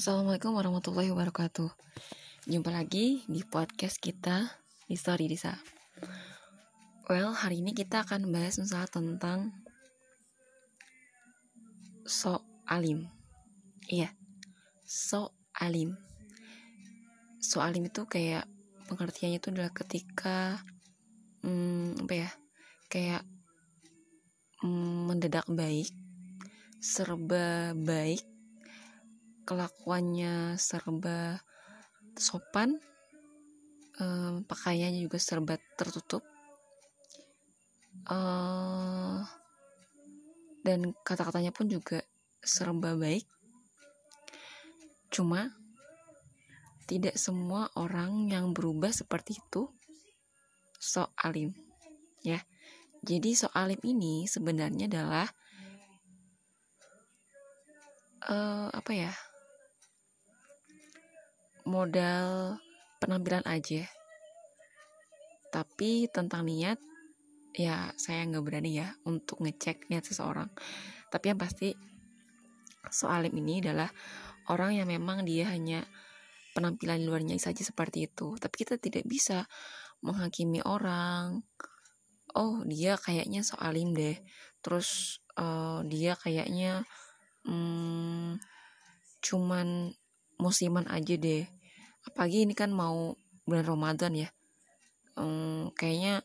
Assalamualaikum warahmatullahi wabarakatuh. Jumpa lagi di podcast kita di Story Disa Well, hari ini kita akan bahas masalah tentang So alim. Iya, so alim. So alim itu kayak pengertiannya itu adalah ketika hmm, Apa ya, kayak hmm, mendadak baik Serba baik kelakuannya serba sopan um, pakaiannya juga serba tertutup uh, dan kata-katanya pun juga serba baik. Cuma tidak semua orang yang berubah seperti itu. So alim ya. Jadi so alim ini sebenarnya adalah uh, apa ya modal penampilan aja. Tapi tentang niat ya saya nggak berani ya untuk ngecek niat seseorang. Tapi yang pasti soalim ini adalah orang yang memang dia hanya penampilan luarnya saja seperti itu. Tapi kita tidak bisa menghakimi orang. Oh dia kayaknya soalim deh. Terus uh, dia kayaknya hmm, cuman musiman aja deh apalagi ini kan mau bulan Ramadan ya. Hmm, kayaknya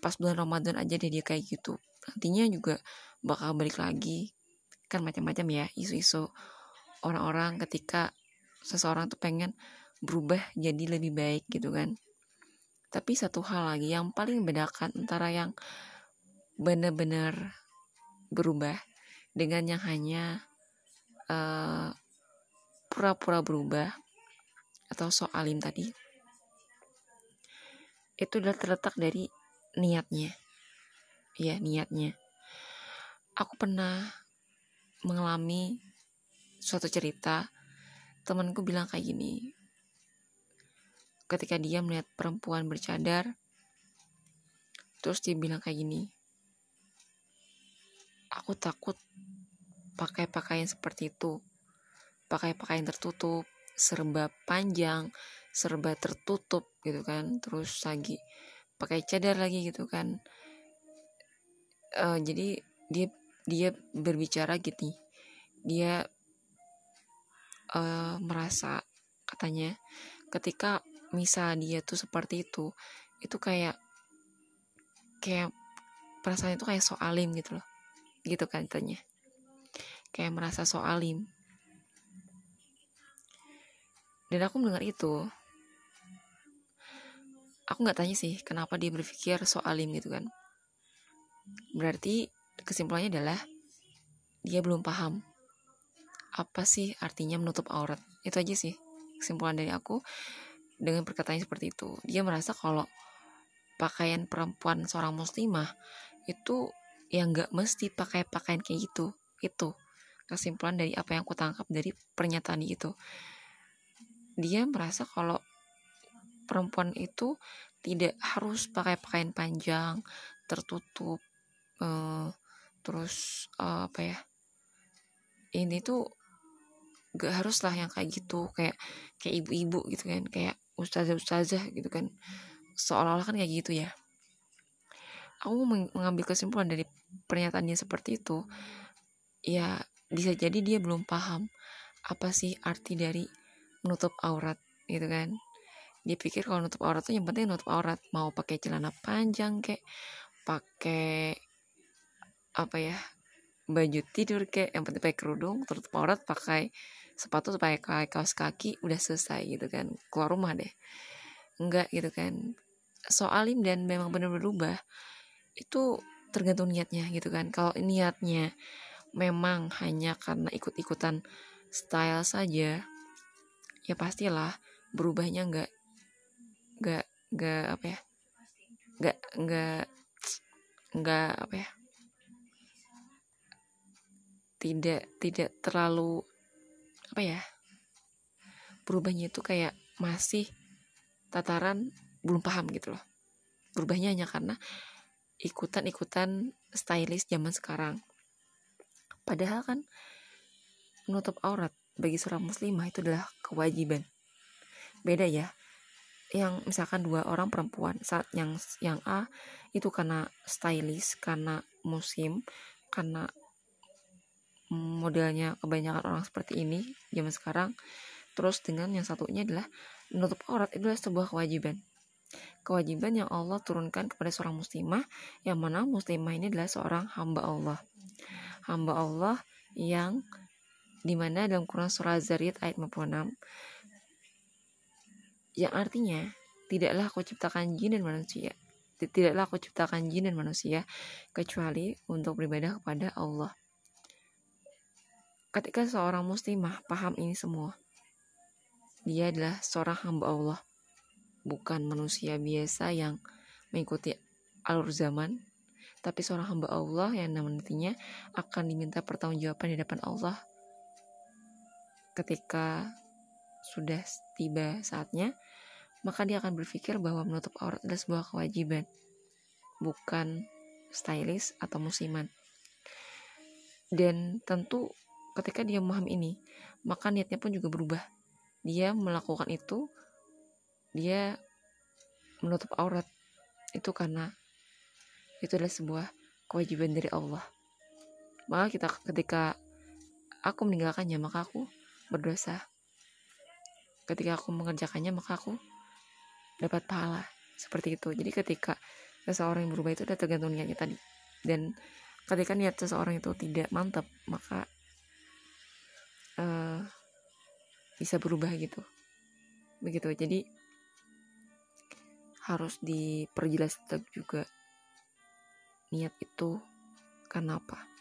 pas bulan Ramadan aja deh dia kayak gitu. Nantinya juga bakal balik lagi. Kan macam-macam ya isu-isu orang-orang ketika seseorang tuh pengen berubah jadi lebih baik gitu kan. Tapi satu hal lagi yang paling bedakan antara yang benar-benar berubah dengan yang hanya uh, pura-pura berubah atau soalim tadi itu adalah terletak dari niatnya. Ya niatnya. Aku pernah mengalami suatu cerita temanku bilang kayak gini ketika dia melihat perempuan bercadar terus dia bilang kayak gini aku takut pakai pakaian seperti itu pakai pakaian tertutup serba panjang serba tertutup gitu kan terus lagi pakai cadar lagi gitu kan. Uh, jadi dia dia berbicara gitu dia uh, merasa katanya ketika misal dia tuh seperti itu itu kayak kayak perasaan itu kayak soalim gitu loh gitu kan katanya. Kayak merasa soalim dan aku mendengar itu aku nggak tanya sih kenapa dia berpikir soalim gitu kan. Berarti kesimpulannya adalah dia belum paham apa sih artinya menutup aurat. Itu aja sih kesimpulan dari aku dengan perkataan seperti itu. Dia merasa kalau pakaian perempuan seorang muslimah itu yang nggak mesti pakai pakaian kayak gitu. Itu kesimpulan dari apa yang aku tangkap dari pernyataan itu dia merasa kalau perempuan itu tidak harus pakai pakaian panjang tertutup uh, terus uh, apa ya ini tuh gak harus lah yang kayak gitu kayak kayak ibu-ibu gitu kan kayak ustazah-ustazah gitu kan. Seolah-olah kan kayak gitu ya. Aku mengambil kesimpulan dari pernyataannya seperti itu ya bisa jadi dia belum paham apa sih arti dari menutup aurat gitu kan. Dia pikir kalau nutup aurat tuh yang penting nutup aurat. Mau pakai celana panjang kek pakai apa ya baju tidur kek yang penting pakai kerudung tutup aurat pakai sepatu pakai kaos kaki udah selesai gitu kan. Keluar rumah deh. Enggak gitu kan. Soalim dan memang benar berubah itu tergantung niatnya gitu kan. Kalau niatnya memang hanya karena ikut-ikutan style saja ya pastilah berubahnya nggak nggak nggak apa ya nggak nggak nggak apa ya tidak tidak terlalu apa ya berubahnya itu kayak masih tataran belum paham gitu loh. Berubahnya hanya karena ikutan-ikutan stylish zaman sekarang. Padahal kan menutup aurat bagi seorang muslimah itu adalah kewajiban. Beda ya yang misalkan dua orang perempuan saat yang yang A itu karena stylish karena musim karena modelnya kebanyakan orang seperti ini zaman sekarang. Terus dengan yang satunya adalah menutup aurat itu adalah sebuah kewajiban. Kewajiban yang Allah turunkan kepada seorang muslimah yang mana muslimah ini adalah seorang hamba Allah. Hamba Allah yang di mana dalam Quran surah Zariyat ayat 56 yang artinya tidaklah aku ciptakan jin dan manusia tidaklah aku ciptakan jin dan manusia kecuali untuk beribadah kepada Allah. Ketika seorang muslimah paham ini semua dia adalah seorang hamba Allah bukan manusia biasa yang mengikuti alur zaman tapi seorang hamba Allah yang nantinya akan diminta pertanggungjawaban di depan Allah ketika sudah tiba saatnya maka dia akan berpikir bahwa menutup aurat adalah sebuah kewajiban bukan stylish atau musiman. Dan tentu ketika dia memahami ini maka niatnya pun juga berubah. Dia melakukan itu dia menutup aurat itu karena itu adalah sebuah kewajiban dari Allah. Maka kita ketika aku meninggalkannya maka aku berdosa. Ketika aku mengerjakannya maka aku dapat pahala seperti itu. Jadi ketika seseorang yang berubah itu udah tergantung niatnya tadi. Dan ketika niat seseorang itu tidak mantap maka uh, bisa berubah gitu. Begitu. Jadi harus diperjelas juga niat itu karena apa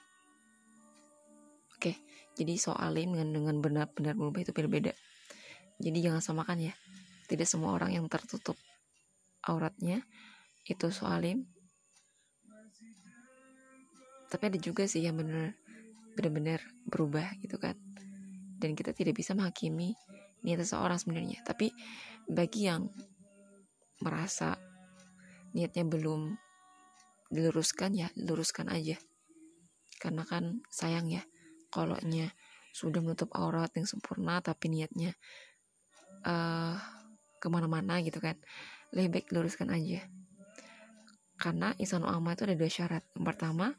oke jadi soal dengan dengan benar-benar berubah itu berbeda jadi jangan samakan ya tidak semua orang yang tertutup auratnya itu soalim tapi ada juga sih yang benar benar-benar berubah gitu kan. Dan kita tidak bisa menghakimi niat seseorang sebenarnya. Tapi bagi yang merasa niatnya belum diluruskan ya luruskan aja. Karena kan sayang ya kalau nya sudah menutup aurat yang sempurna tapi niatnya uh, ke mana-mana gitu kan. Lebih baik luruskan aja. Karena isan amma itu ada dua syarat. Yang pertama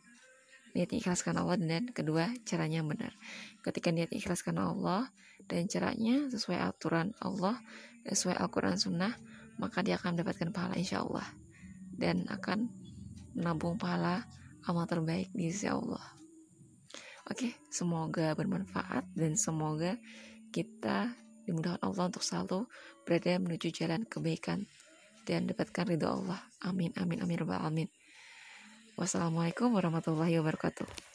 niatnya ikhlaskan Allah dan kedua caranya benar. Ketika niatnya ikhlaskan Allah dan caranya sesuai aturan Allah sesuai Al-Quran Sunnah maka dia akan mendapatkan pahala insya Allah. Dan akan menabung pahala amal terbaik di sisi Allah. Oke, semoga bermanfaat dan semoga kita dimudahkan Allah untuk selalu berada menuju jalan kebaikan dan dapatkan ridho Allah. Amin, amin, amin, amin. Wassalamualaikum warahmatullahi wabarakatuh.